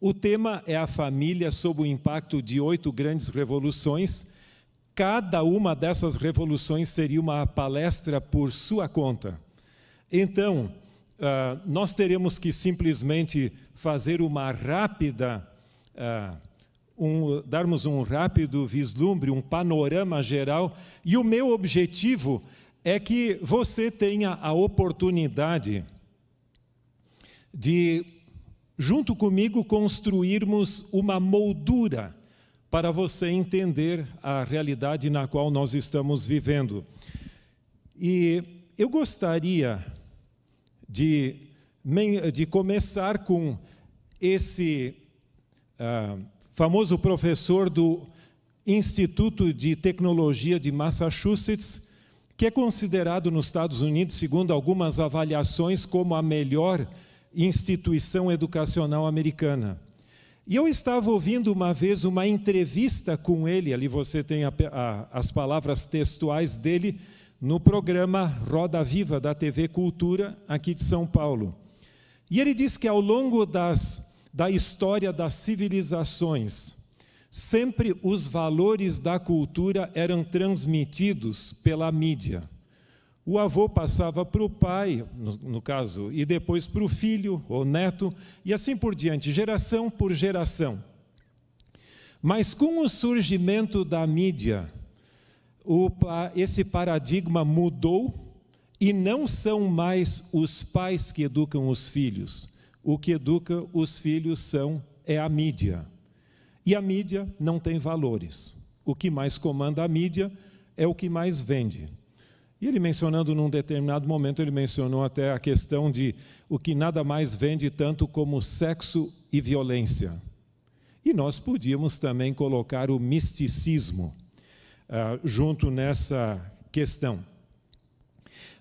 O tema é a família sob o impacto de oito grandes revoluções. Cada uma dessas revoluções seria uma palestra por sua conta. Então, uh, nós teremos que simplesmente fazer uma rápida, uh, um, darmos um rápido vislumbre, um panorama geral, e o meu objetivo é que você tenha a oportunidade de, junto comigo, construirmos uma moldura para você entender a realidade na qual nós estamos vivendo. E eu gostaria de, de começar com esse uh, famoso professor do Instituto de Tecnologia de Massachusetts, que é considerado nos Estados Unidos, segundo algumas avaliações, como a melhor instituição educacional americana. E eu estava ouvindo uma vez uma entrevista com ele, ali você tem a, a, as palavras textuais dele, no programa Roda Viva da TV Cultura, aqui de São Paulo. E ele diz que ao longo das, da história das civilizações, sempre os valores da cultura eram transmitidos pela mídia. O avô passava para o pai, no, no caso, e depois para o filho ou neto, e assim por diante, geração por geração. Mas com o surgimento da mídia, o, esse paradigma mudou e não são mais os pais que educam os filhos. O que educa os filhos são é a mídia. E a mídia não tem valores. O que mais comanda a mídia é o que mais vende. E ele mencionando num determinado momento, ele mencionou até a questão de o que nada mais vende tanto como sexo e violência. E nós podíamos também colocar o misticismo uh, junto nessa questão.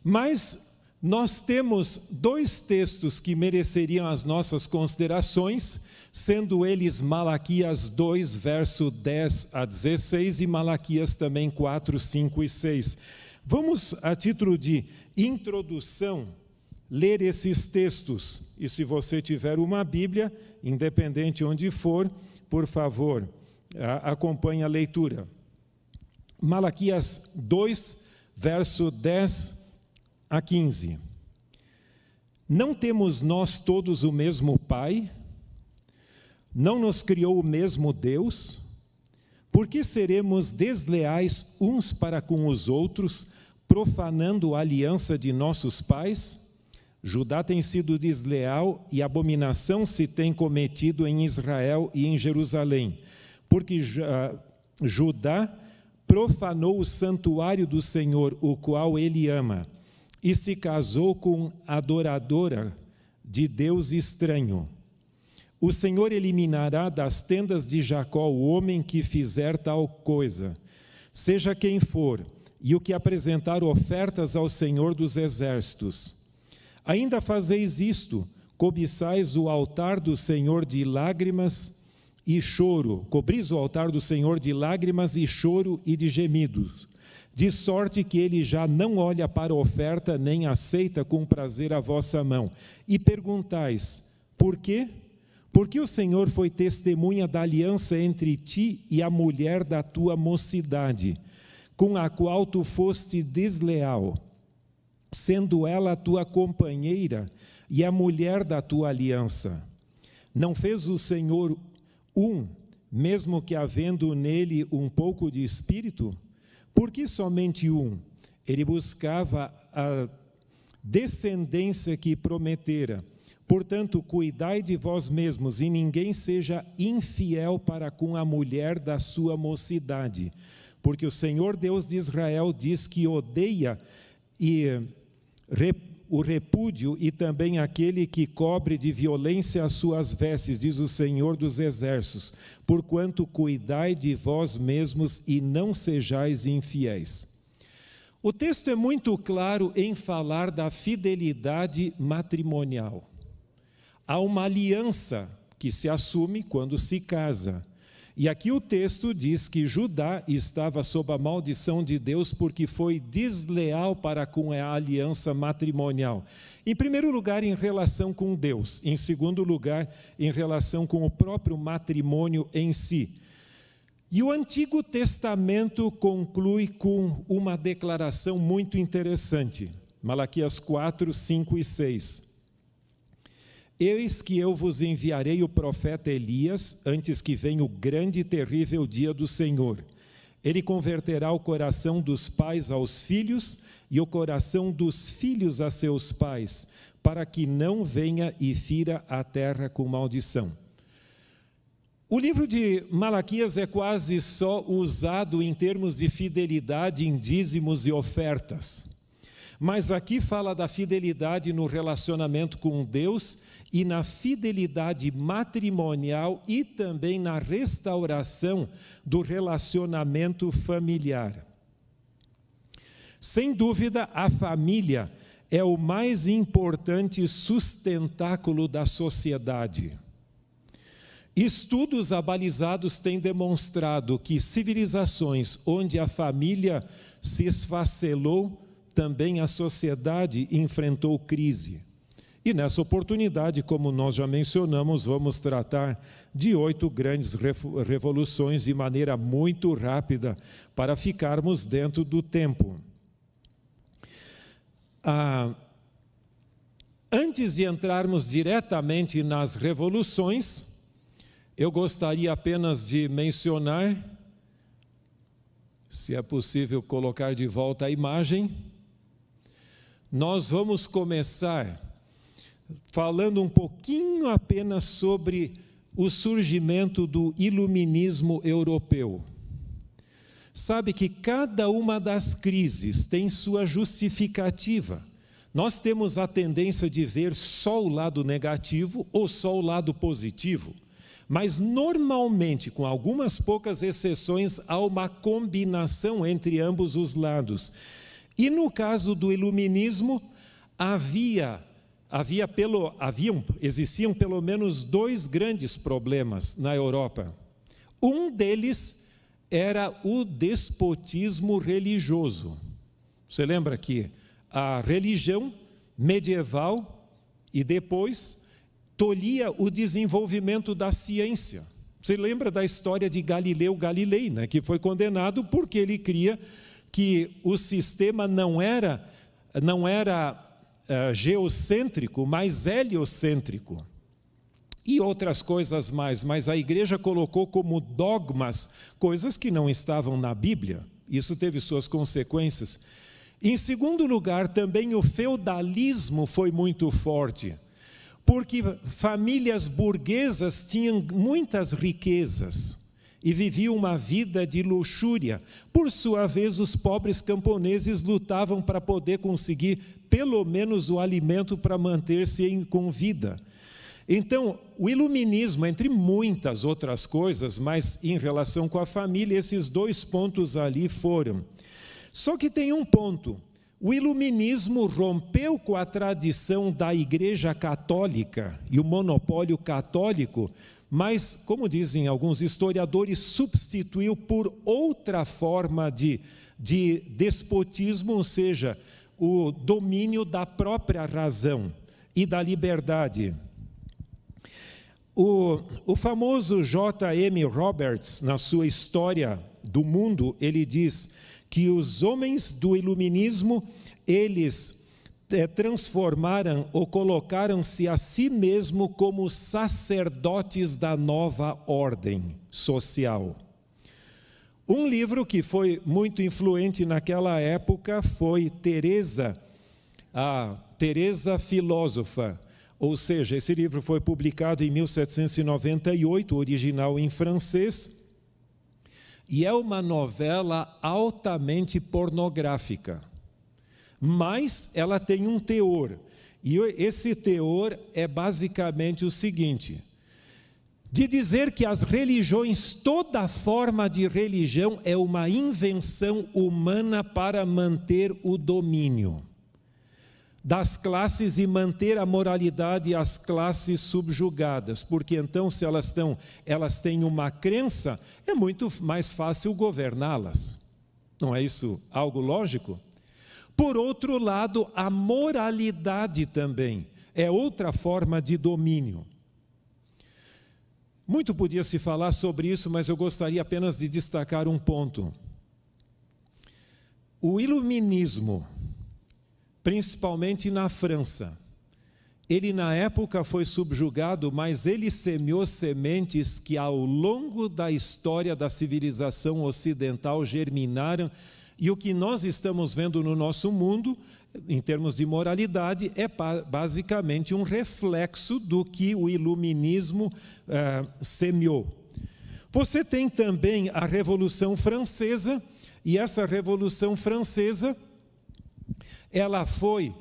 Mas nós temos dois textos que mereceriam as nossas considerações, sendo eles Malaquias 2, verso 10 a 16 e Malaquias também 4, 5 e 6. Vamos, a título de introdução, ler esses textos. E se você tiver uma Bíblia, independente onde for, por favor, acompanhe a leitura. Malaquias 2, verso 10 a 15. Não temos nós todos o mesmo Pai? Não nos criou o mesmo Deus? Por que seremos desleais uns para com os outros, profanando a aliança de nossos pais? Judá tem sido desleal e abominação se tem cometido em Israel e em Jerusalém, porque Judá profanou o santuário do Senhor, o qual ele ama, e se casou com adoradora de Deus estranho. O Senhor eliminará das tendas de Jacó o homem que fizer tal coisa, seja quem for, e o que apresentar ofertas ao Senhor dos exércitos. Ainda fazeis isto, cobiçais o altar do Senhor de lágrimas e choro, cobris o altar do Senhor de lágrimas e choro e de gemidos, de sorte que ele já não olha para a oferta nem aceita com prazer a vossa mão. E perguntais: por quê? Porque o Senhor foi testemunha da aliança entre ti e a mulher da tua mocidade, com a qual tu foste desleal, sendo ela a tua companheira e a mulher da tua aliança. Não fez o Senhor um, mesmo que havendo nele um pouco de espírito? Por que somente um? Ele buscava a descendência que prometera Portanto, cuidai de vós mesmos e ninguém seja infiel para com a mulher da sua mocidade, porque o Senhor Deus de Israel diz que odeia e o repúdio e também aquele que cobre de violência as suas vestes, diz o Senhor dos exércitos, porquanto cuidai de vós mesmos e não sejais infiéis. O texto é muito claro em falar da fidelidade matrimonial. Há uma aliança que se assume quando se casa. E aqui o texto diz que Judá estava sob a maldição de Deus porque foi desleal para com a aliança matrimonial. Em primeiro lugar, em relação com Deus, em segundo lugar, em relação com o próprio matrimônio em si. E o Antigo Testamento conclui com uma declaração muito interessante. Malaquias 4, 5 e 6. Eis que eu vos enviarei o profeta Elias antes que venha o grande e terrível dia do Senhor. Ele converterá o coração dos pais aos filhos e o coração dos filhos a seus pais, para que não venha e fira a terra com maldição. O livro de Malaquias é quase só usado em termos de fidelidade em dízimos e ofertas. Mas aqui fala da fidelidade no relacionamento com Deus e na fidelidade matrimonial e também na restauração do relacionamento familiar. Sem dúvida, a família é o mais importante sustentáculo da sociedade. Estudos abalizados têm demonstrado que civilizações onde a família se esfacelou, também a sociedade enfrentou crise. E nessa oportunidade, como nós já mencionamos, vamos tratar de oito grandes revoluções de maneira muito rápida para ficarmos dentro do tempo. Ah, antes de entrarmos diretamente nas revoluções, eu gostaria apenas de mencionar, se é possível colocar de volta a imagem, nós vamos começar falando um pouquinho apenas sobre o surgimento do iluminismo europeu. Sabe que cada uma das crises tem sua justificativa. Nós temos a tendência de ver só o lado negativo ou só o lado positivo. Mas normalmente, com algumas poucas exceções, há uma combinação entre ambos os lados. E no caso do iluminismo, havia havia pelo, haviam, existiam pelo menos dois grandes problemas na Europa. Um deles era o despotismo religioso. Você lembra que a religião medieval e depois tolhia o desenvolvimento da ciência. Você lembra da história de Galileu Galilei, né, que foi condenado porque ele cria que o sistema não era não era uh, geocêntrico, mas heliocêntrico. E outras coisas mais, mas a igreja colocou como dogmas coisas que não estavam na Bíblia. Isso teve suas consequências. Em segundo lugar, também o feudalismo foi muito forte, porque famílias burguesas tinham muitas riquezas e viviam uma vida de luxúria. Por sua vez, os pobres camponeses lutavam para poder conseguir pelo menos o alimento para manter-se com vida. Então, o iluminismo, entre muitas outras coisas, mas em relação com a família, esses dois pontos ali foram. Só que tem um ponto. O iluminismo rompeu com a tradição da Igreja Católica e o monopólio católico, mas, como dizem alguns historiadores, substituiu por outra forma de, de despotismo, ou seja, o domínio da própria razão e da liberdade. O, o famoso J.M. Roberts, na sua História do Mundo, ele diz que os homens do iluminismo, eles é, transformaram ou colocaram-se a si mesmo como sacerdotes da nova ordem social. Um livro que foi muito influente naquela época foi Teresa, a Teresa filósofa. Ou seja, esse livro foi publicado em 1798, original em francês, e é uma novela altamente pornográfica. Mas ela tem um teor, e esse teor é basicamente o seguinte: de dizer que as religiões, toda forma de religião é uma invenção humana para manter o domínio. das classes e manter a moralidade as classes subjugadas, porque então se elas estão, elas têm uma crença, é muito mais fácil governá-las. Não é isso algo lógico? Por outro lado, a moralidade também é outra forma de domínio. Muito podia se falar sobre isso, mas eu gostaria apenas de destacar um ponto. O iluminismo principalmente na França. Ele, na época, foi subjugado, mas ele semeou sementes que, ao longo da história da civilização ocidental, germinaram. E o que nós estamos vendo no nosso mundo, em termos de moralidade, é basicamente um reflexo do que o iluminismo eh, semeou. Você tem também a Revolução Francesa, e essa Revolução Francesa ela foi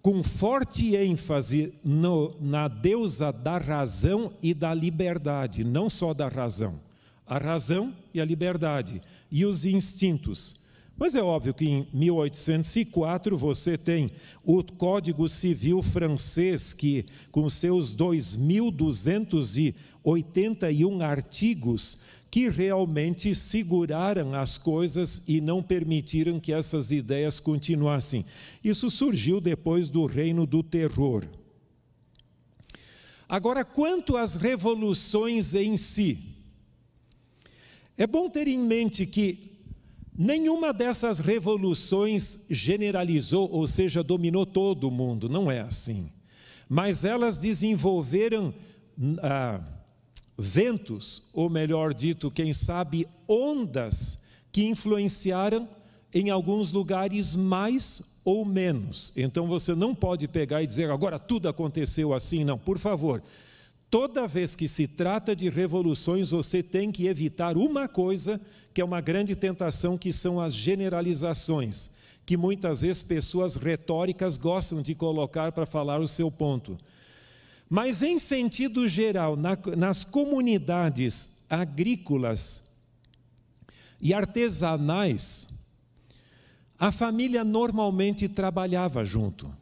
com forte ênfase no, na deusa da razão e da liberdade, não só da razão, a razão e a liberdade, e os instintos. Mas é óbvio que em 1804 você tem o Código Civil francês, que com seus 2.281 artigos, que realmente seguraram as coisas e não permitiram que essas ideias continuassem. Isso surgiu depois do reino do terror. Agora, quanto às revoluções em si, é bom ter em mente que nenhuma dessas revoluções generalizou, ou seja, dominou todo o mundo, não é assim. Mas elas desenvolveram. Ah, ventos, ou melhor dito, quem sabe, ondas que influenciaram em alguns lugares mais ou menos. Então você não pode pegar e dizer agora tudo aconteceu assim, não, por favor. Toda vez que se trata de revoluções, você tem que evitar uma coisa que é uma grande tentação, que são as generalizações, que muitas vezes pessoas retóricas gostam de colocar para falar o seu ponto. Mas, em sentido geral, na, nas comunidades agrícolas e artesanais, a família normalmente trabalhava junto,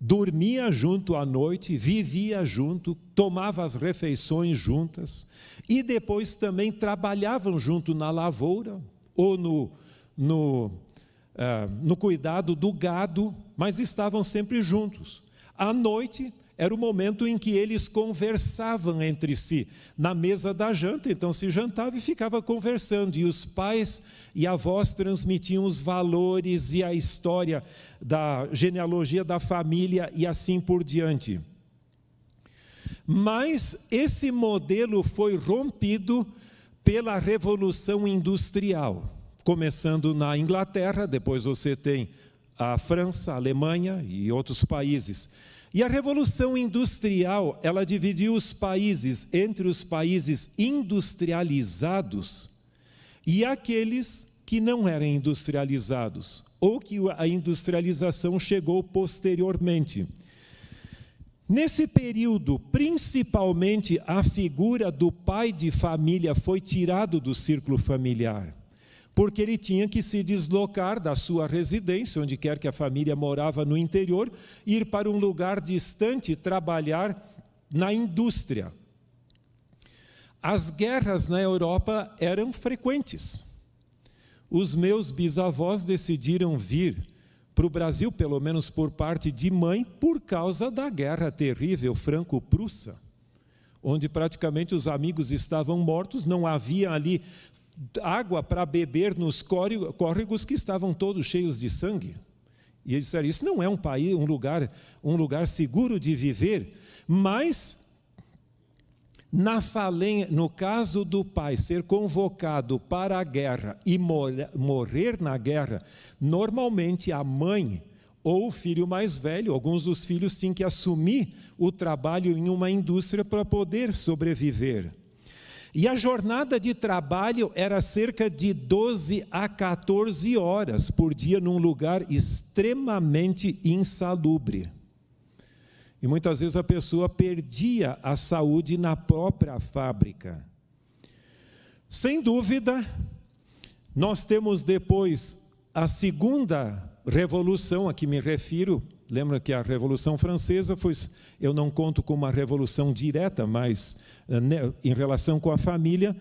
dormia junto à noite, vivia junto, tomava as refeições juntas e depois também trabalhavam junto na lavoura ou no, no, uh, no cuidado do gado, mas estavam sempre juntos. À noite, era o momento em que eles conversavam entre si, na mesa da janta, então se jantava e ficava conversando, e os pais e avós transmitiam os valores e a história da genealogia da família e assim por diante. Mas esse modelo foi rompido pela Revolução Industrial, começando na Inglaterra, depois você tem a França, a Alemanha e outros países. E a revolução industrial, ela dividiu os países entre os países industrializados e aqueles que não eram industrializados, ou que a industrialização chegou posteriormente. Nesse período, principalmente a figura do pai de família foi tirado do círculo familiar porque ele tinha que se deslocar da sua residência, onde quer que a família morava no interior, ir para um lugar distante trabalhar na indústria. As guerras na Europa eram frequentes. Os meus bisavós decidiram vir para o Brasil, pelo menos por parte de mãe, por causa da guerra terrível franco-prussa, onde praticamente os amigos estavam mortos, não havia ali água para beber nos córregos que estavam todos cheios de sangue. E eles disseram: Isso não é um país, um lugar, um lugar seguro de viver, mas na falência, no caso do pai ser convocado para a guerra e morrer na guerra, normalmente a mãe ou o filho mais velho, alguns dos filhos tinham que assumir o trabalho em uma indústria para poder sobreviver. E a jornada de trabalho era cerca de 12 a 14 horas por dia num lugar extremamente insalubre. E muitas vezes a pessoa perdia a saúde na própria fábrica. Sem dúvida, nós temos depois a segunda revolução a que me refiro, Lembra que a Revolução Francesa foi, eu não conto como uma revolução direta, mas eh, né, em relação com a família,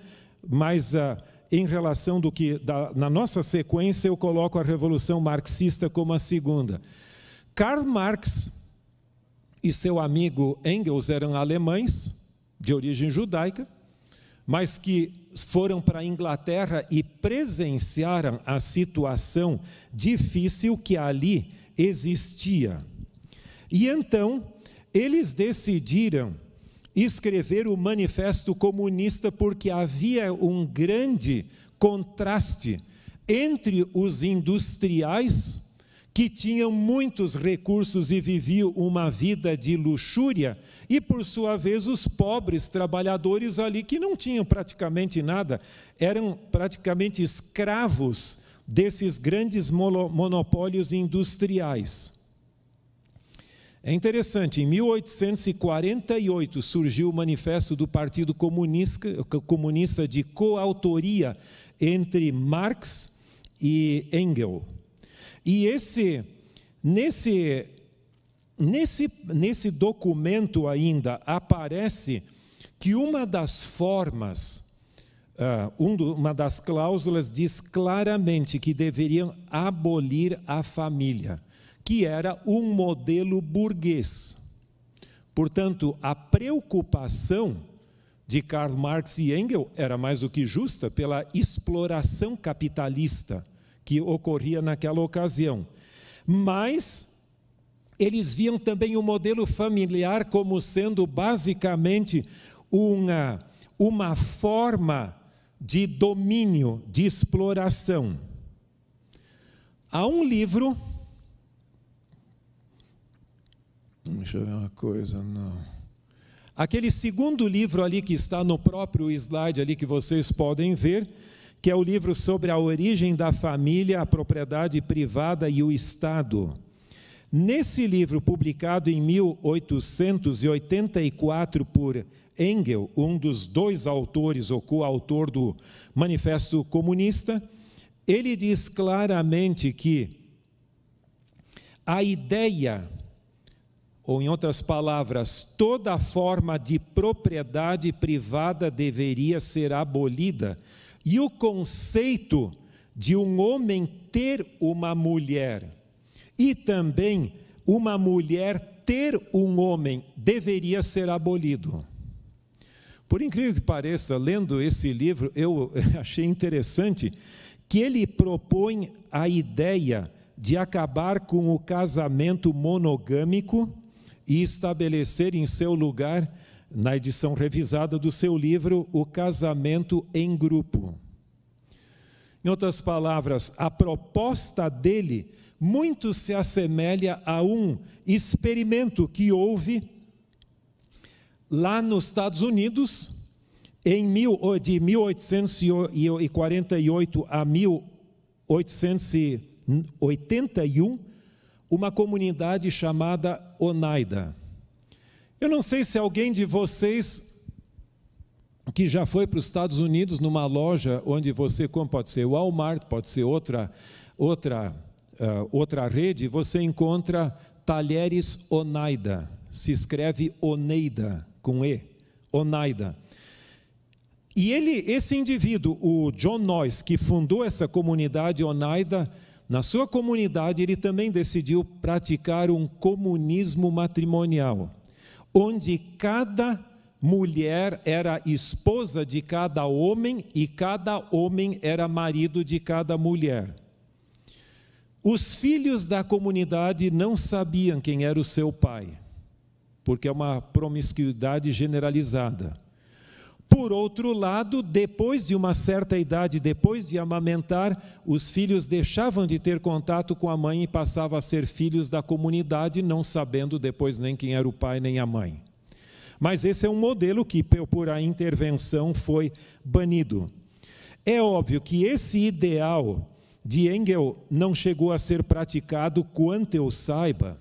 mas uh, em relação do que da, na nossa sequência eu coloco a Revolução Marxista como a segunda. Karl Marx e seu amigo Engels eram alemães de origem judaica, mas que foram para a Inglaterra e presenciaram a situação difícil que ali existia. E então, eles decidiram escrever o Manifesto Comunista porque havia um grande contraste entre os industriais que tinham muitos recursos e viviam uma vida de luxúria, e por sua vez os pobres trabalhadores ali que não tinham praticamente nada, eram praticamente escravos desses grandes monopólios industriais. É interessante, em 1848 surgiu o Manifesto do Partido Comunista, de coautoria entre Marx e Engels. E esse, nesse, nesse, nesse documento ainda aparece que uma das formas, uh, uma das cláusulas diz claramente que deveriam abolir a família, que era um modelo burguês. Portanto, a preocupação de Karl Marx e Engels era mais do que justa pela exploração capitalista que ocorria naquela ocasião. Mas eles viam também o modelo familiar como sendo basicamente uma, uma forma de domínio, de exploração. Há um livro. Deixa eu ver uma coisa, não. Aquele segundo livro ali que está no próprio slide ali que vocês podem ver, que é o livro sobre a origem da família, a propriedade privada e o Estado. Nesse livro, publicado em 1884 por Engel, um dos dois autores ou coautor do Manifesto Comunista, ele diz claramente que a ideia, ou em outras palavras, toda forma de propriedade privada deveria ser abolida e o conceito de um homem ter uma mulher e também uma mulher ter um homem deveria ser abolido. Por incrível que pareça, lendo esse livro, eu achei interessante que ele propõe a ideia de acabar com o casamento monogâmico e estabelecer em seu lugar na edição revisada do seu livro O Casamento em Grupo. Em outras palavras, a proposta dele muito se assemelha a um experimento que houve lá nos Estados Unidos, em mil, de 1848 a 1881, uma comunidade chamada Oneida. Eu não sei se alguém de vocês que já foi para os Estados Unidos numa loja onde você como pode ser Walmart, pode ser outra outra uh, outra rede, você encontra talheres Oneida. Se escreve Oneida com e, Oneida. E ele, esse indivíduo, o John Noyes, que fundou essa comunidade Oneida, na sua comunidade ele também decidiu praticar um comunismo matrimonial onde cada mulher era esposa de cada homem e cada homem era marido de cada mulher. Os filhos da comunidade não sabiam quem era o seu pai, porque é uma promiscuidade generalizada. Por outro lado, depois de uma certa idade, depois de amamentar, os filhos deixavam de ter contato com a mãe e passavam a ser filhos da comunidade, não sabendo depois nem quem era o pai nem a mãe. Mas esse é um modelo que, por a intervenção, foi banido. É óbvio que esse ideal de Engel não chegou a ser praticado, quanto eu saiba,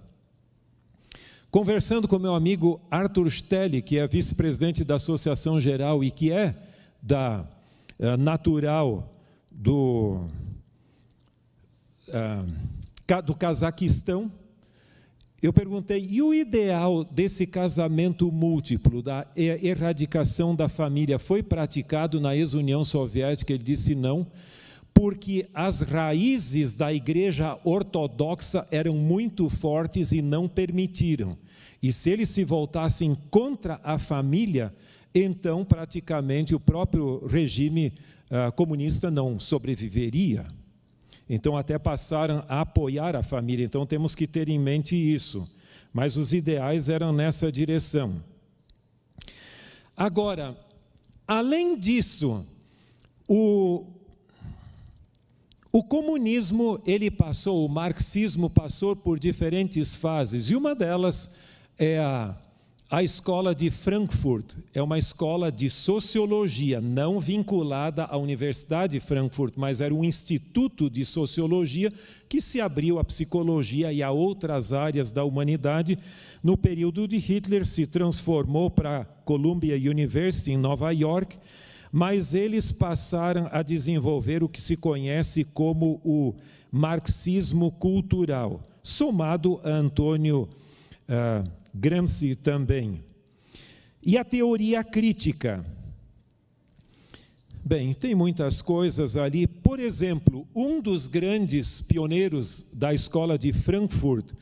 Conversando com meu amigo Arthur Stelli, que é vice-presidente da Associação Geral e que é da uh, natural do, uh, do Cazaquistão, eu perguntei, e o ideal desse casamento múltiplo, da erradicação da família, foi praticado na ex-União Soviética? Ele disse não, porque as raízes da igreja ortodoxa eram muito fortes e não permitiram. E se eles se voltassem contra a família, então praticamente o próprio regime uh, comunista não sobreviveria. Então, até passaram a apoiar a família. Então, temos que ter em mente isso. Mas os ideais eram nessa direção. Agora, além disso, o, o comunismo ele passou, o marxismo passou por diferentes fases, e uma delas é a a escola de Frankfurt é uma escola de sociologia, não vinculada à Universidade de Frankfurt, mas era um instituto de sociologia que se abriu à psicologia e a outras áreas da humanidade. No período de Hitler, se transformou para a Columbia University, em Nova York, mas eles passaram a desenvolver o que se conhece como o marxismo cultural, somado a Antônio. Uh, Gramsci também. E a teoria crítica. Bem, tem muitas coisas ali. Por exemplo, um dos grandes pioneiros da escola de Frankfurt,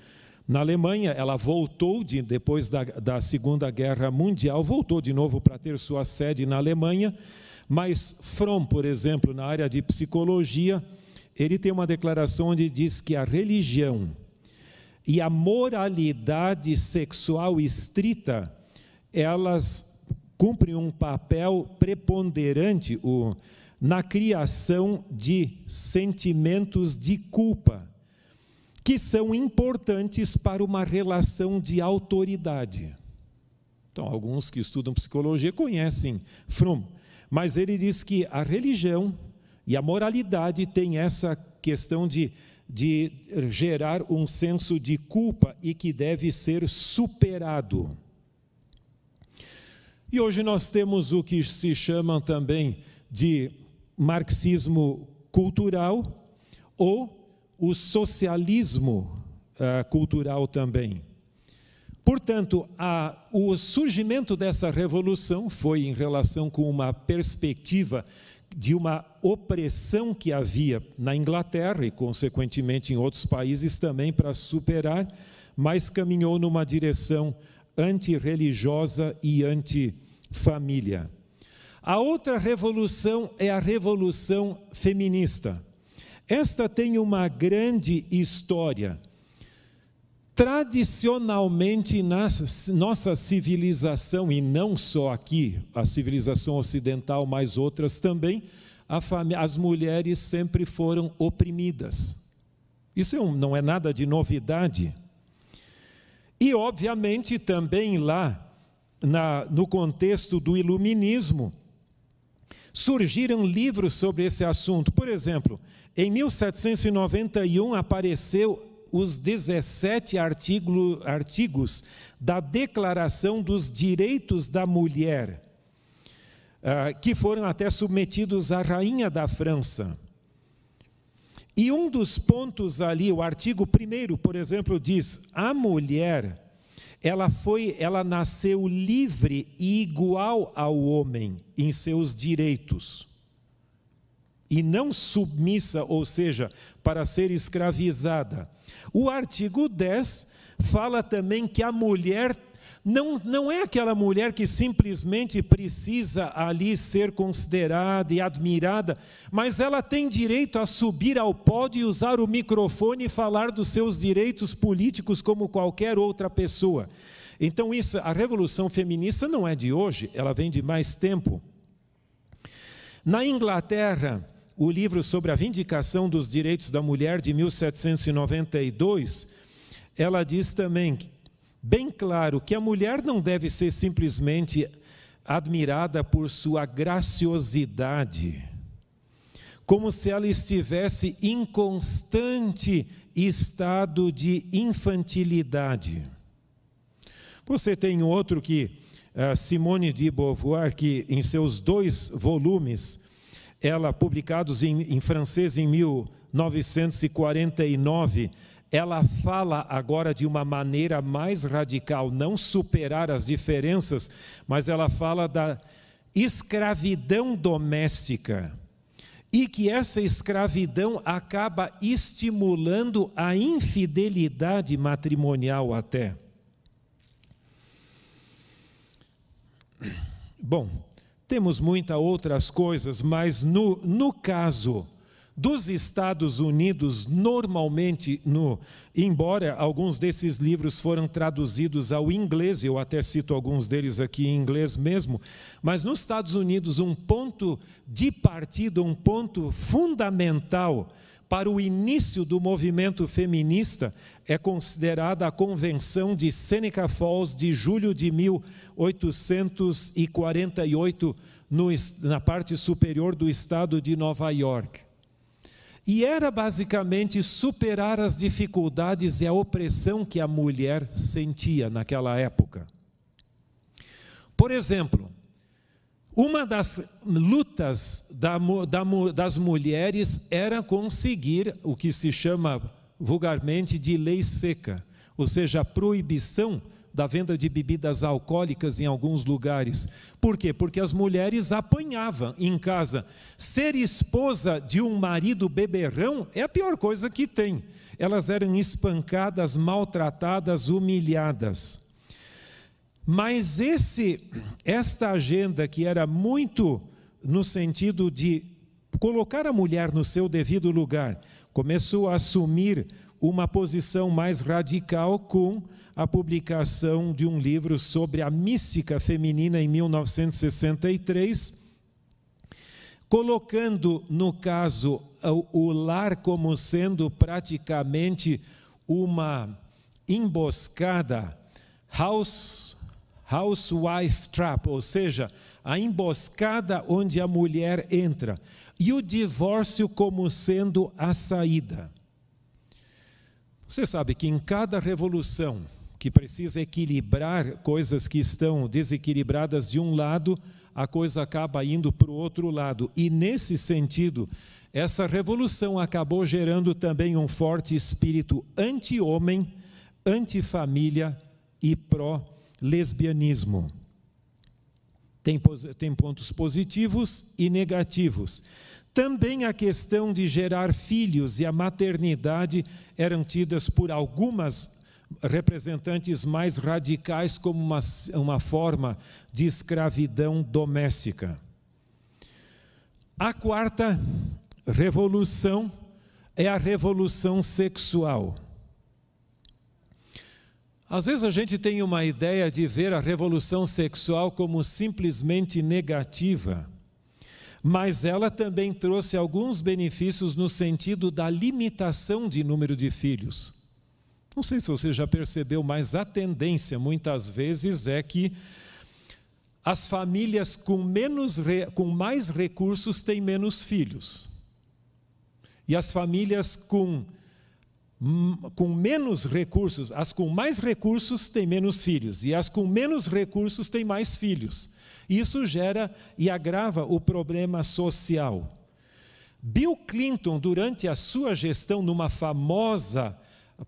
na Alemanha, ela voltou, de, depois da, da Segunda Guerra Mundial, voltou de novo para ter sua sede na Alemanha, mas Fromm, por exemplo, na área de psicologia, ele tem uma declaração onde diz que a religião e a moralidade sexual estrita, elas cumprem um papel preponderante o, na criação de sentimentos de culpa, que são importantes para uma relação de autoridade. Então, alguns que estudam psicologia conhecem Fromm, mas ele diz que a religião e a moralidade têm essa questão de de gerar um senso de culpa e que deve ser superado. E hoje nós temos o que se chama também de marxismo cultural ou o socialismo uh, cultural também. Portanto, a, o surgimento dessa revolução foi em relação com uma perspectiva de uma opressão que havia na Inglaterra e, consequentemente, em outros países também para superar, mas caminhou numa direção antirreligiosa e antifamília. A outra revolução é a revolução feminista. Esta tem uma grande história. Tradicionalmente, na nossa civilização, e não só aqui, a civilização ocidental, mas outras também, as mulheres sempre foram oprimidas. Isso é não é nada de novidade. E, obviamente, também lá, na, no contexto do iluminismo, surgiram livros sobre esse assunto. Por exemplo, em 1791 apareceu os 17 artigo, artigos da Declaração dos Direitos da Mulher, uh, que foram até submetidos à Rainha da França. E um dos pontos ali, o artigo 1, por exemplo, diz: a mulher ela foi, ela nasceu livre e igual ao homem em seus direitos. E não submissa, ou seja, para ser escravizada. O artigo 10 fala também que a mulher não, não é aquela mulher que simplesmente precisa ali ser considerada e admirada, mas ela tem direito a subir ao pódio e usar o microfone e falar dos seus direitos políticos como qualquer outra pessoa. Então, isso, a revolução feminista não é de hoje, ela vem de mais tempo. Na Inglaterra, o livro sobre a vindicação dos direitos da mulher de 1792, ela diz também, bem claro, que a mulher não deve ser simplesmente admirada por sua graciosidade, como se ela estivesse em constante estado de infantilidade. Você tem outro que, uh, Simone de Beauvoir, que em seus dois volumes, ela publicados em, em francês em 1949, ela fala agora de uma maneira mais radical, não superar as diferenças, mas ela fala da escravidão doméstica. E que essa escravidão acaba estimulando a infidelidade matrimonial até. Bom, temos muitas outras coisas, mas no, no caso dos Estados Unidos, normalmente, no, embora alguns desses livros foram traduzidos ao inglês, eu até cito alguns deles aqui em inglês mesmo, mas nos Estados Unidos, um ponto de partida, um ponto fundamental para o início do movimento feminista é considerada a Convenção de Seneca Falls de julho de 1848, no, na parte superior do estado de Nova York. E era basicamente superar as dificuldades e a opressão que a mulher sentia naquela época. Por exemplo, uma das lutas da, da, das mulheres era conseguir o que se chama vulgarmente de lei seca, ou seja, a proibição da venda de bebidas alcoólicas em alguns lugares. Por quê? Porque as mulheres apanhavam em casa. Ser esposa de um marido beberrão é a pior coisa que tem. Elas eram espancadas, maltratadas, humilhadas. Mas esse esta agenda que era muito no sentido de colocar a mulher no seu devido lugar, começou a assumir uma posição mais radical com a publicação de um livro sobre a mística feminina em 1963, colocando, no caso, o lar como sendo praticamente uma emboscada, house, housewife trap, ou seja, a emboscada onde a mulher entra, e o divórcio como sendo a saída. Você sabe que em cada revolução, que precisa equilibrar coisas que estão desequilibradas de um lado, a coisa acaba indo para o outro lado. E nesse sentido, essa revolução acabou gerando também um forte espírito anti-homem, anti-família e pró-lesbianismo. Tem, tem pontos positivos e negativos. Também a questão de gerar filhos e a maternidade eram tidas por algumas representantes mais radicais como uma, uma forma de escravidão doméstica. A quarta revolução é a revolução sexual. Às vezes a gente tem uma ideia de ver a revolução sexual como simplesmente negativa, mas ela também trouxe alguns benefícios no sentido da limitação de número de filhos. Não sei se você já percebeu, mas a tendência muitas vezes é que as famílias com, menos, com mais recursos têm menos filhos. E as famílias com, com menos recursos, as com mais recursos têm menos filhos. E as com menos recursos têm mais filhos. Isso gera e agrava o problema social. Bill Clinton, durante a sua gestão numa famosa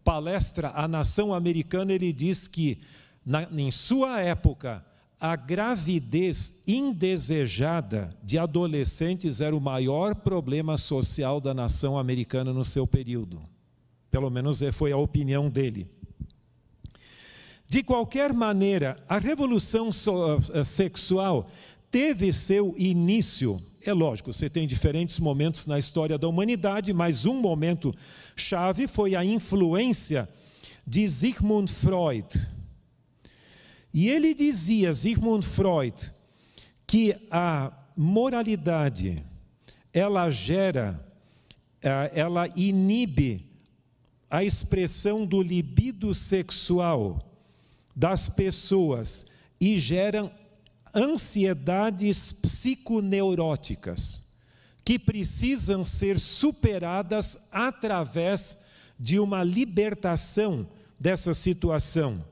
palestra à nação americana, ele diz que, na, em sua época, a gravidez indesejada de adolescentes era o maior problema social da nação americana no seu período. Pelo menos é, foi a opinião dele. De qualquer maneira, a revolução eh, sexual teve seu início é lógico, você tem diferentes momentos na história da humanidade, mas um momento chave foi a influência de Sigmund Freud. E ele dizia, Sigmund Freud, que a moralidade ela gera, eh, ela inibe a expressão do libido sexual das pessoas e geram ansiedades psiconeuróticas que precisam ser superadas através de uma libertação dessa situação.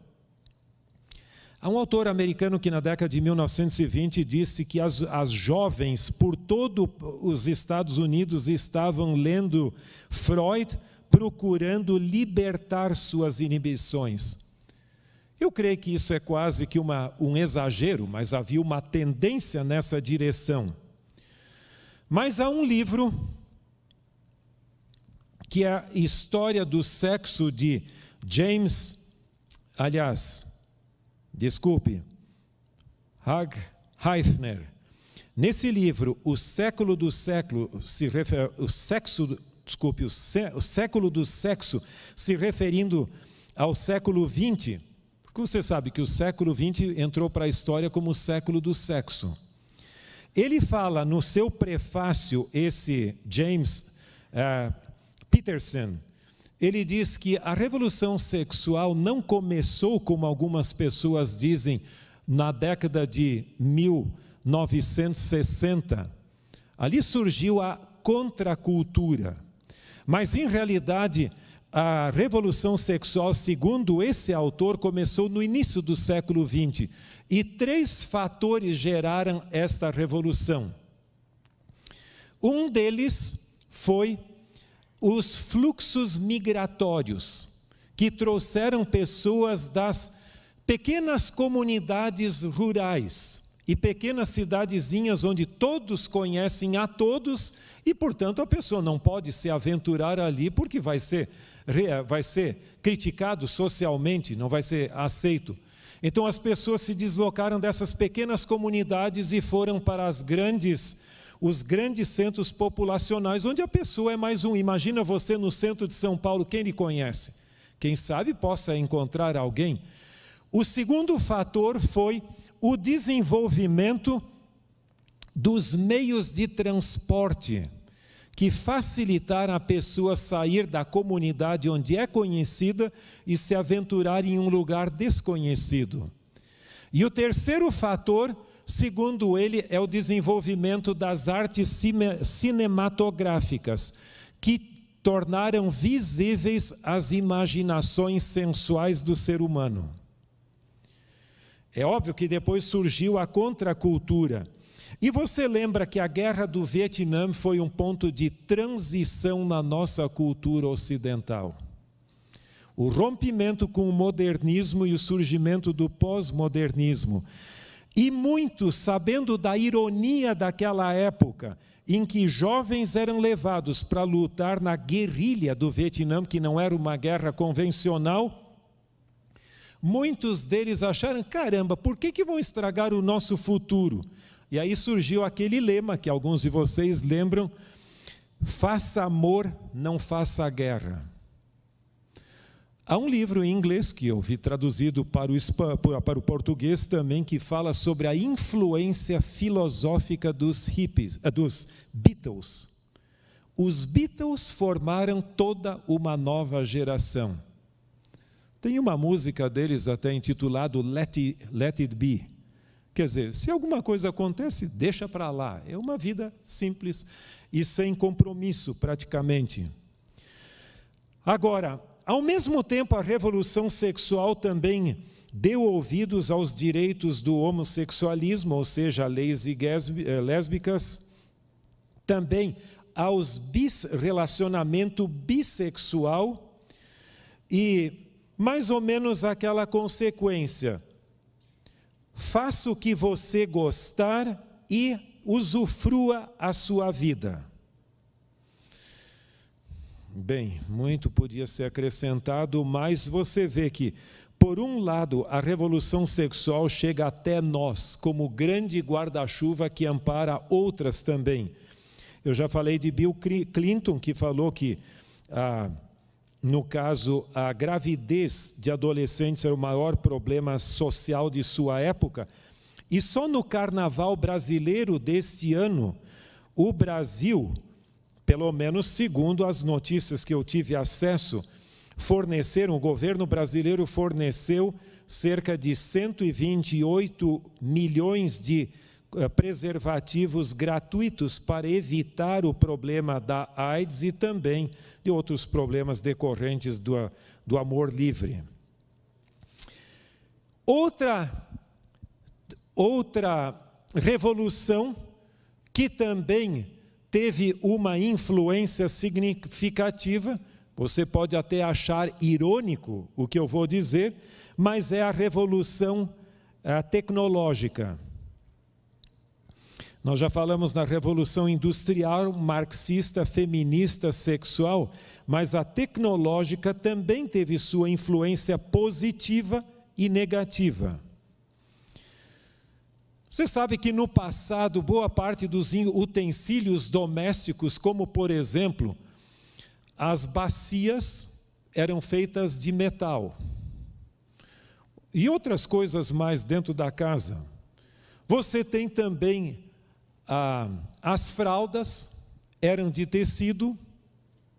Há um autor americano que, na década de 1920, disse que as, as jovens por todos os Estados Unidos estavam lendo Freud procurando libertar suas inibições. Eu creio que isso é quase que uma, um exagero, mas havia uma tendência nessa direção. Mas há um livro que é a história do sexo de James, aliás, desculpe, Hag Heifner. Nesse livro, o século do século se refere, o sexo, desculpe, o, sé, o século do sexo se referindo ao século 20, porque você sabe que o século 20 entrou para a história como o século do sexo. Ele fala no seu prefácio, esse James uh, Peterson, ele diz que a revolução sexual não começou, como algumas pessoas dizem, na década de 1960. Ali surgiu a contracultura. Mas, em realidade, a revolução sexual, segundo esse autor, começou no início do século XX. E três fatores geraram esta revolução. Um deles foi os fluxos migratórios, que trouxeram pessoas das pequenas comunidades rurais e pequenas cidadezinhas onde todos conhecem a todos e, portanto, a pessoa não pode se aventurar ali porque vai ser, vai ser criticado socialmente, não vai ser aceito. Então, as pessoas se deslocaram dessas pequenas comunidades e foram para as grandes os grandes centros populacionais, onde a pessoa é mais um. Imagina você no centro de São Paulo, quem lhe conhece? Quem sabe possa encontrar alguém o segundo fator foi o desenvolvimento dos meios de transporte que facilitaram a pessoa sair da comunidade onde é conhecida e se aventurar em um lugar desconhecido. E o terceiro fator, segundo ele, é o desenvolvimento das artes cinematográficas, que tornaram visíveis as imaginações sensuais do ser humano. É óbvio que depois surgiu a contracultura. E você lembra que a guerra do Vietnã foi um ponto de transição na nossa cultura ocidental. O rompimento com o modernismo e o surgimento do pós-modernismo. E muitos, sabendo da ironia daquela época, em que jovens eram levados para lutar na guerrilha do Vietnã, que não era uma guerra convencional, muitos deles acharam: caramba, por que, que vão estragar o nosso futuro? E aí surgiu aquele lema que alguns de vocês lembram: faça amor, não faça guerra. Há um livro em inglês que eu vi traduzido para o, para o português também que fala sobre a influência filosófica dos hippies, eh, dos Beatles. Os Beatles formaram toda uma nova geração. Tem uma música deles até intitulado Let It, Let It Be. Quer dizer, se alguma coisa acontece, deixa para lá. É uma vida simples e sem compromisso, praticamente. Agora, ao mesmo tempo, a revolução sexual também deu ouvidos aos direitos do homossexualismo, ou seja, leis eh, lésbicas, também aos bis, relacionamento bissexual e mais ou menos aquela consequência. Faça o que você gostar e usufrua a sua vida. Bem, muito podia ser acrescentado, mas você vê que, por um lado, a revolução sexual chega até nós como grande guarda-chuva que ampara outras também. Eu já falei de Bill Clinton, que falou que ah, no caso, a gravidez de adolescentes era o maior problema social de sua época. E só no carnaval brasileiro deste ano, o Brasil, pelo menos segundo as notícias que eu tive acesso, forneceram, o governo brasileiro forneceu cerca de 128 milhões de preservativos gratuitos para evitar o problema da AIDS e também de outros problemas decorrentes do, do amor livre. Outra, outra revolução que também teve uma influência significativa Você pode até achar irônico o que eu vou dizer, mas é a revolução a tecnológica. Nós já falamos na revolução industrial, marxista, feminista, sexual, mas a tecnológica também teve sua influência positiva e negativa. Você sabe que no passado, boa parte dos utensílios domésticos, como por exemplo, as bacias, eram feitas de metal e outras coisas mais dentro da casa. Você tem também ah, as fraldas, eram de tecido,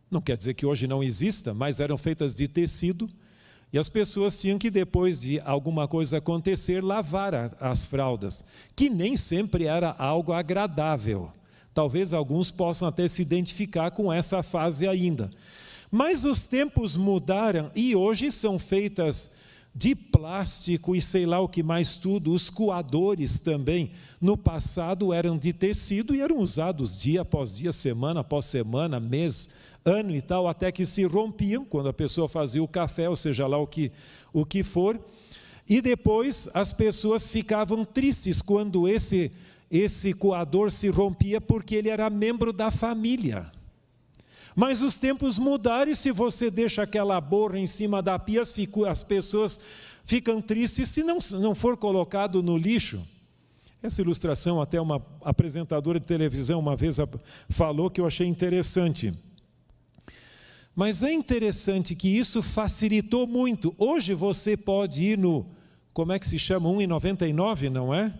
não quer dizer que hoje não exista, mas eram feitas de tecido, e as pessoas tinham que, depois de alguma coisa acontecer, lavar as fraldas, que nem sempre era algo agradável. Talvez alguns possam até se identificar com essa fase ainda. Mas os tempos mudaram e hoje são feitas de plástico e sei lá o que mais tudo. Os coadores também, no passado, eram de tecido e eram usados dia após dia, semana após semana, mês, ano e tal, até que se rompiam quando a pessoa fazia o café, ou seja lá o que, o que for. E depois as pessoas ficavam tristes quando esse, esse coador se rompia, porque ele era membro da família. Mas os tempos mudaram e se você deixa aquela borra em cima da pia, as pessoas ficam tristes se não, não for colocado no lixo. Essa ilustração, até uma apresentadora de televisão uma vez falou que eu achei interessante. Mas é interessante que isso facilitou muito. Hoje você pode ir no, como é que se chama? 1,99, não é?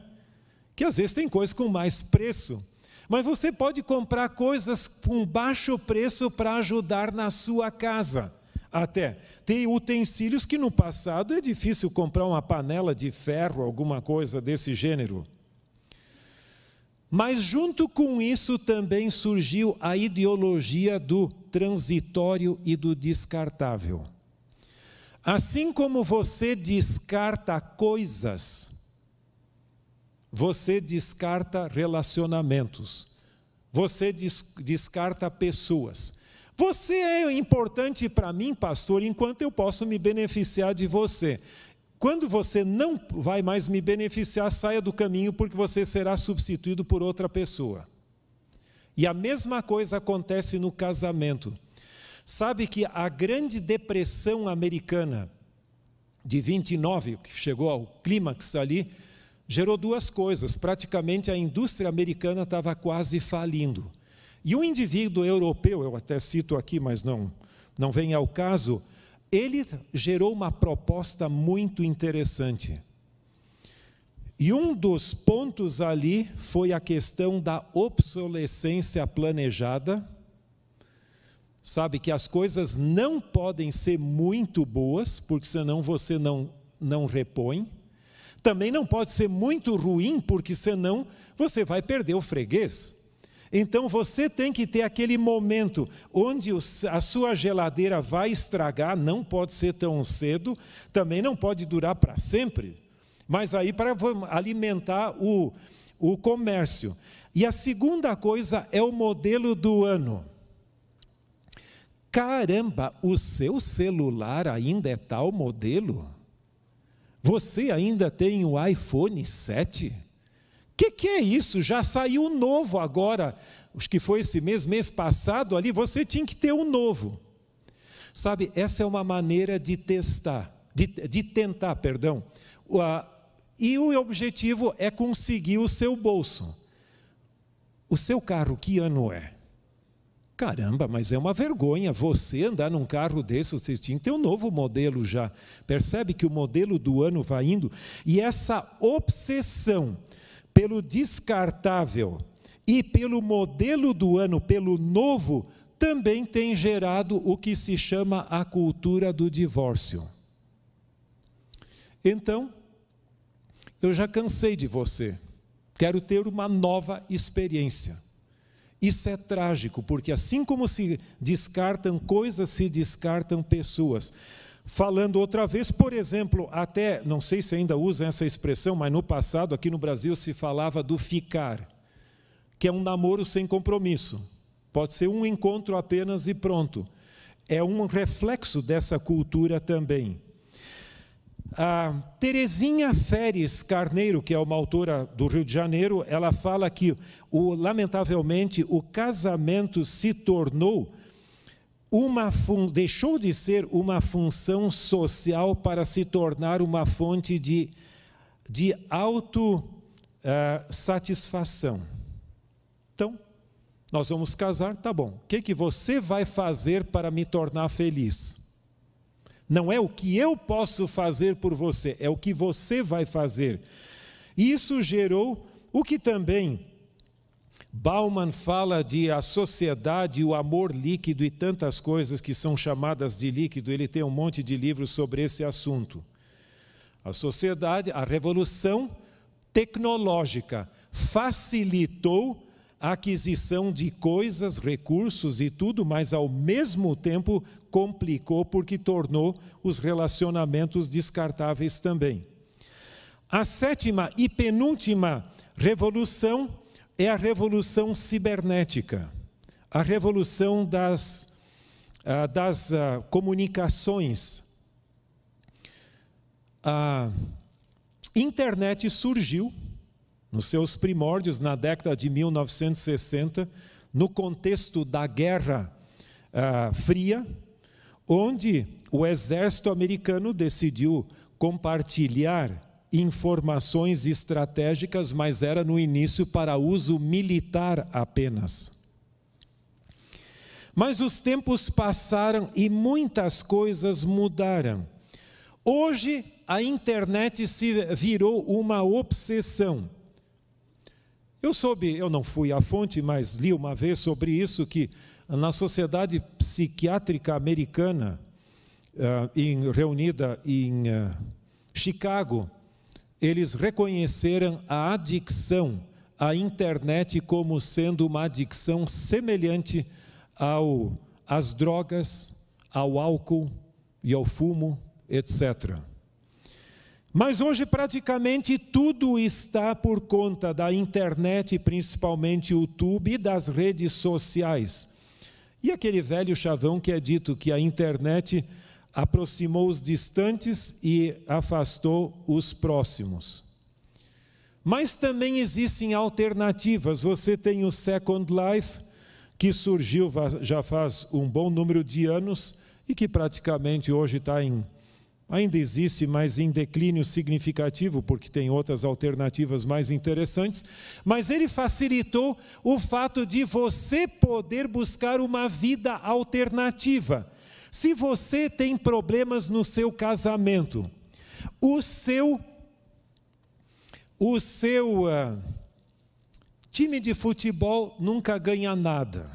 Que às vezes tem coisa com mais preço. Mas você pode comprar coisas com baixo preço para ajudar na sua casa. Até tem utensílios que no passado é difícil comprar uma panela de ferro, alguma coisa desse gênero. Mas junto com isso também surgiu a ideologia do transitório e do descartável. Assim como você descarta coisas, você descarta relacionamentos, você descarta pessoas. Você é importante para mim, pastor, enquanto eu posso me beneficiar de você. Quando você não vai mais me beneficiar, saia do caminho, porque você será substituído por outra pessoa. E a mesma coisa acontece no casamento. Sabe que a grande depressão americana de 29, que chegou ao clímax ali, gerou duas coisas. Praticamente a indústria americana estava quase falindo. E um indivíduo europeu, eu até cito aqui, mas não, não vem ao caso, ele gerou uma proposta muito interessante. E um dos pontos ali foi a questão da obsolescência planejada. Sabe que as coisas não podem ser muito boas, porque senão você não, não repõe também não pode ser muito ruim, porque senão você vai perder o freguês. Então você tem que ter aquele momento onde a sua geladeira vai estragar, não pode ser tão cedo, também não pode durar para sempre, mas aí para alimentar o, o comércio. E a segunda coisa é o modelo do ano. Caramba, o seu celular ainda é tal modelo? Você ainda tem o iPhone 7? O que, que, é isso? Já saiu um novo agora. Acho que foi esse mês, mês passado ali, você tinha que ter um novo. Sabe, essa é uma maneira de testar, de, de tentar, perdão. E o objetivo é conseguir o seu bolso. O seu carro, que ano é? Caramba, mas é uma vergonha você andar num carro desse, você tinha que ter um novo modelo já. Percebe que o modelo do ano vai indo? E essa obsessão pelo descartável e pelo modelo do ano, pelo novo, também tem gerado o que se chama a cultura do divórcio. Então, eu já cansei de você, quero ter uma nova experiência. Isso é trágico, porque assim como se descartam coisas, se descartam pessoas. Falando outra vez, por exemplo, até, não sei se ainda usam essa expressão, mas no passado aqui no Brasil se falava do ficar, que é um namoro sem compromisso. Pode ser um encontro apenas e pronto. é um reflexo dessa cultura também. A Terezinha Feres Carneiro, que é uma autora do Rio de Janeiro, ela fala que, o, lamentavelmente, o casamento se tornou uma deixou de ser uma função social para se tornar uma fonte de, de autossatisfação. Uh, então, nós vamos casar, tá bom. O que, que você vai fazer para me tornar feliz? Não é o que eu posso fazer por você, é o que você vai fazer. Isso gerou o que também Bauman fala de a sociedade, o amor líquido e tantas coisas que são chamadas de líquido. Ele tem um monte de livros sobre esse assunto. A sociedade, a revolução tecnológica facilitou a aquisição de coisas, recursos e tudo, mas ao mesmo tempo complicou porque tornou os relacionamentos descartáveis também. A sétima e penúltima revolução é a revolução cibernética, a revolução das, uh, das uh, comunicações. A internet surgiu nos seus primórdios na década de 1960, no contexto da Guerra uh, Fria, onde o exército americano decidiu compartilhar informações estratégicas, mas era no início para uso militar apenas. Mas os tempos passaram e muitas coisas mudaram. Hoje a internet se virou uma obsessão. Eu soube, eu não fui à fonte, mas li uma vez sobre isso que na Sociedade Psiquiátrica Americana, uh, em, reunida em uh, Chicago, eles reconheceram a adicção à internet como sendo uma adicção semelhante ao, às drogas, ao álcool e ao fumo, etc. Mas hoje praticamente tudo está por conta da internet, principalmente o YouTube e das redes sociais. E aquele velho chavão que é dito que a internet aproximou os distantes e afastou os próximos. Mas também existem alternativas. Você tem o Second Life, que surgiu já faz um bom número de anos e que praticamente hoje está em ainda existe, mas em declínio significativo, porque tem outras alternativas mais interessantes, mas ele facilitou o fato de você poder buscar uma vida alternativa. Se você tem problemas no seu casamento, o seu o seu uh, time de futebol nunca ganha nada.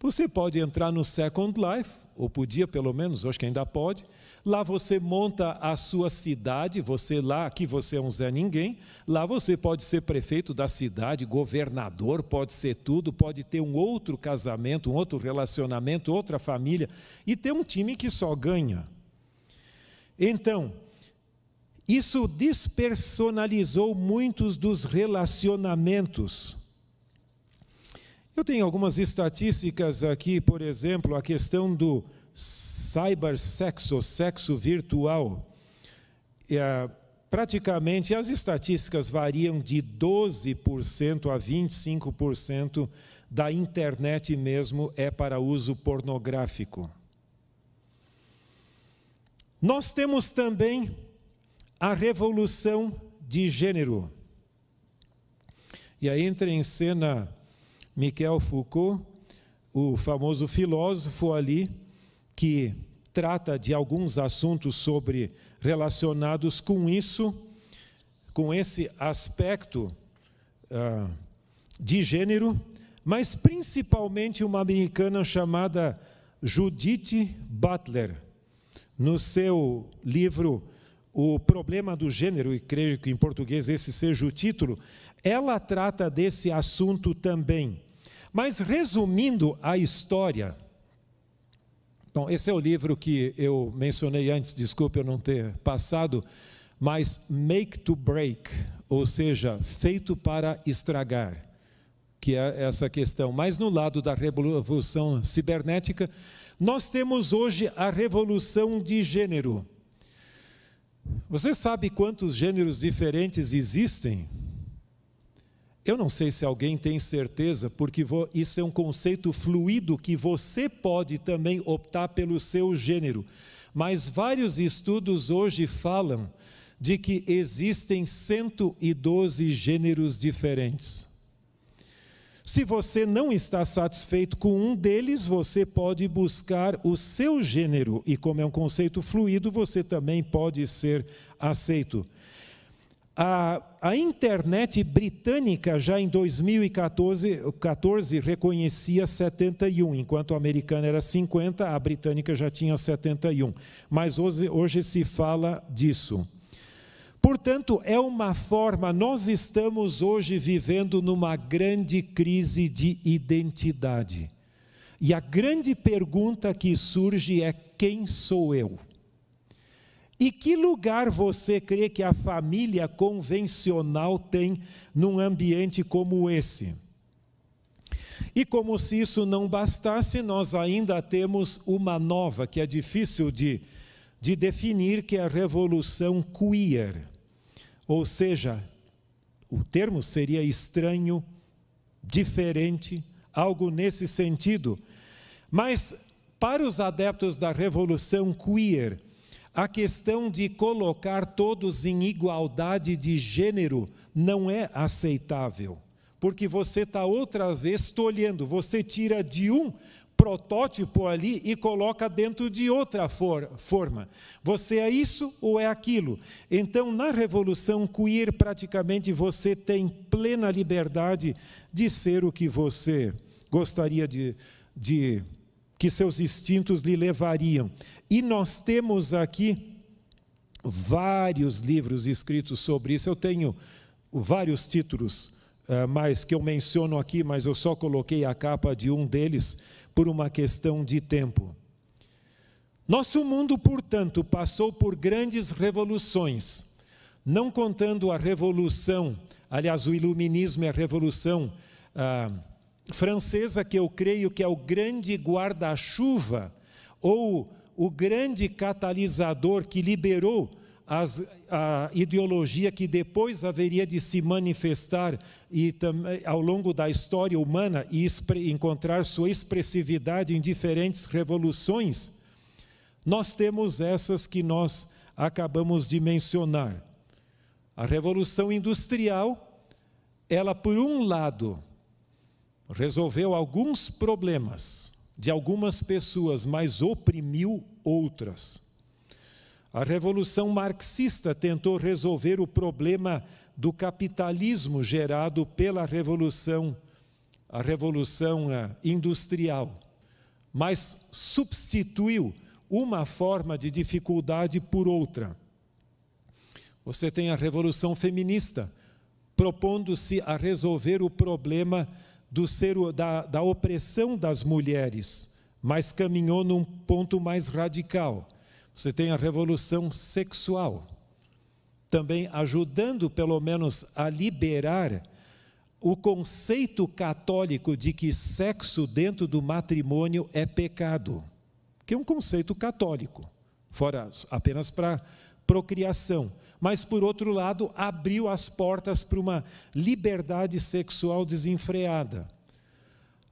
Você pode entrar no Second Life, ou podia pelo menos, acho que ainda pode, Lá você monta a sua cidade, você lá, aqui você é um Zé Ninguém, lá você pode ser prefeito da cidade, governador, pode ser tudo, pode ter um outro casamento, um outro relacionamento, outra família, e ter um time que só ganha. Então, isso despersonalizou muitos dos relacionamentos. Eu tenho algumas estatísticas aqui, por exemplo, a questão do cybersexo, sexo virtual, é, praticamente as estatísticas variam de 12% a 25% da internet mesmo é para uso pornográfico. Nós temos também a revolução de gênero. E aí entra em cena Michel Foucault, o famoso filósofo ali, que trata de alguns assuntos sobre relacionados com isso, com esse aspecto uh, de gênero, mas principalmente uma americana chamada Judith Butler, no seu livro O Problema do Gênero, e creio que em português esse seja o título, ela trata desse assunto também. Mas resumindo a história, Bom, esse é o livro que eu mencionei antes, desculpe eu não ter passado, mas Make to Break, ou seja, feito para estragar, que é essa questão. Mas no lado da revolução cibernética, Nós temos hoje a revolução de gênero. Você sabe quantos gêneros diferentes existem? Eu não sei se alguém tem certeza, porque isso é um conceito fluido que você pode também optar pelo seu gênero. Mas vários estudos hoje falam de que existem 112 gêneros diferentes. Se você não está satisfeito com um deles, você pode buscar o seu gênero, e como é um conceito fluido, você também pode ser aceito. A, a internet britânica já em 2014 14, reconhecia 71, enquanto a americana era 50, a britânica já tinha 71. Mas hoje, hoje se fala disso. Portanto, é uma forma, nós estamos hoje vivendo numa grande crise de identidade. E a grande pergunta que surge é: quem sou eu? E que lugar você crê que a família convencional tem num ambiente como esse? E como se isso não bastasse, nós ainda temos uma nova, que é difícil de, de definir, que é a revolução queer. Ou seja, o termo seria estranho, diferente, algo nesse sentido. Mas para os adeptos da revolução queer, a questão de colocar todos em igualdade de gênero não é aceitável, porque você está outra vez tolhendo, você tira de um protótipo ali e coloca dentro de outra for, forma. Você é isso ou é aquilo? Então, na revolução queer, praticamente você tem plena liberdade de ser o que você gostaria de, de que seus instintos lhe levariam. E nós temos aqui vários livros escritos sobre isso. Eu tenho vários títulos, uh, mas que eu menciono aqui, mas eu só coloquei a capa de um deles por uma questão de tempo. Nosso mundo, portanto, passou por grandes revoluções, não contando a revolução, aliás, o iluminismo e a revolução ah, francesa, que eu creio que é o grande guarda-chuva, ou o grande catalisador que liberou as, a ideologia que depois haveria de se manifestar e ao longo da história humana e encontrar sua expressividade em diferentes revoluções, nós temos essas que nós acabamos de mencionar. A revolução industrial, ela por um lado resolveu alguns problemas de algumas pessoas, mas oprimiu outras. A revolução marxista tentou resolver o problema do capitalismo gerado pela revolução, a revolução eh, industrial, mas substituiu uma forma de dificuldade por outra. Você tem a revolução feminista, propondo-se a resolver o problema do ser, da, da opressão das mulheres, mas caminhou num ponto mais radical você tem a revolução sexual, também ajudando pelo menos a liberar o conceito católico de que sexo dentro do matrimônio é pecado, que é um conceito católico, fora apenas para procriação. Mas, por outro lado, abriu as portas para uma liberdade sexual desenfreada.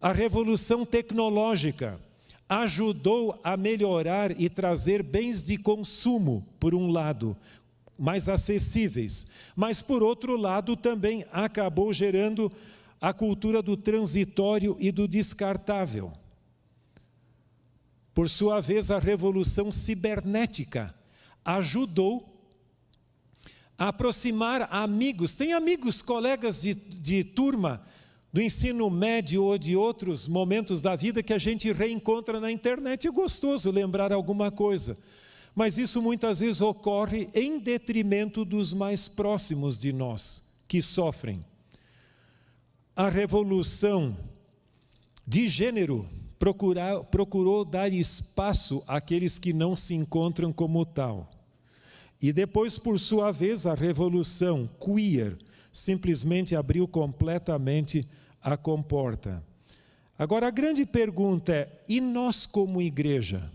A revolução tecnológica ajudou a melhorar e trazer bens de consumo, por um lado, mais acessíveis, mas por outro lado também acabou gerando a cultura do transitório e do descartável. Por sua vez, a revolução cibernética ajudou aproximar amigos. Tem amigos, colegas de, de turma do ensino médio ou de outros momentos da vida que a gente reencontra na internet. É gostoso lembrar alguma coisa, mas isso muitas vezes ocorre em detrimento dos mais próximos de nós, que sofrem. A revolução de gênero procurou dar espaço àqueles que não se encontram como tal. E depois, por sua vez, a revolução queer simplesmente abriu completamente a comporta. Agora a grande pergunta é: e nós, como igreja,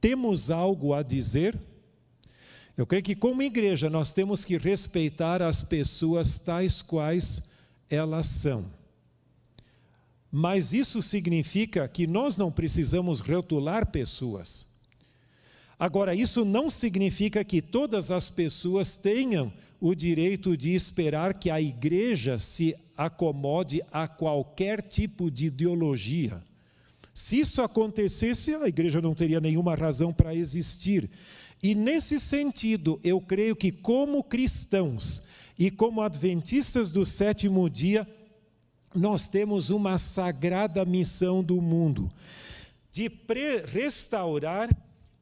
temos algo a dizer? Eu creio que, como igreja, nós temos que respeitar as pessoas tais quais elas são. Mas isso significa que nós não precisamos rotular pessoas. Agora, isso não significa que todas as pessoas tenham o direito de esperar que a igreja se acomode a qualquer tipo de ideologia. Se isso acontecesse, a igreja não teria nenhuma razão para existir. E nesse sentido, eu creio que, como cristãos e como adventistas do sétimo dia, nós temos uma sagrada missão do mundo de restaurar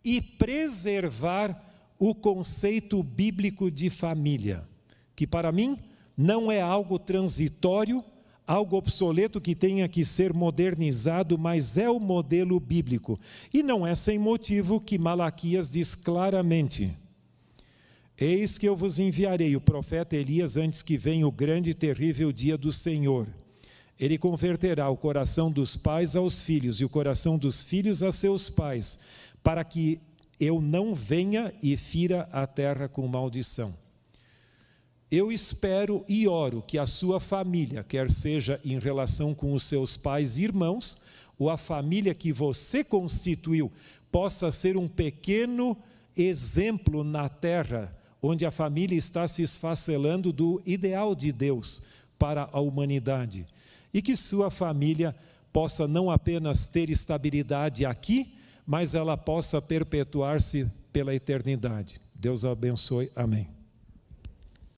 e preservar o conceito bíblico de família, que para mim não é algo transitório, algo obsoleto que tenha que ser modernizado, mas é o modelo bíblico. E não é sem motivo que Malaquias diz claramente: Eis que eu vos enviarei o profeta Elias antes que venha o grande e terrível dia do Senhor. Ele converterá o coração dos pais aos filhos e o coração dos filhos a seus pais, para que eu não venha e fira a terra com maldição. Eu espero e oro que a sua família, quer seja em relação com os seus pais e irmãos, ou a família que você constituiu, possa ser um pequeno exemplo na terra, onde a família está se esfacelando do ideal de Deus para a humanidade. E que sua família possa não apenas ter estabilidade aqui, mas ela possa perpetuar-se pela eternidade. Deus abençoe. Amém.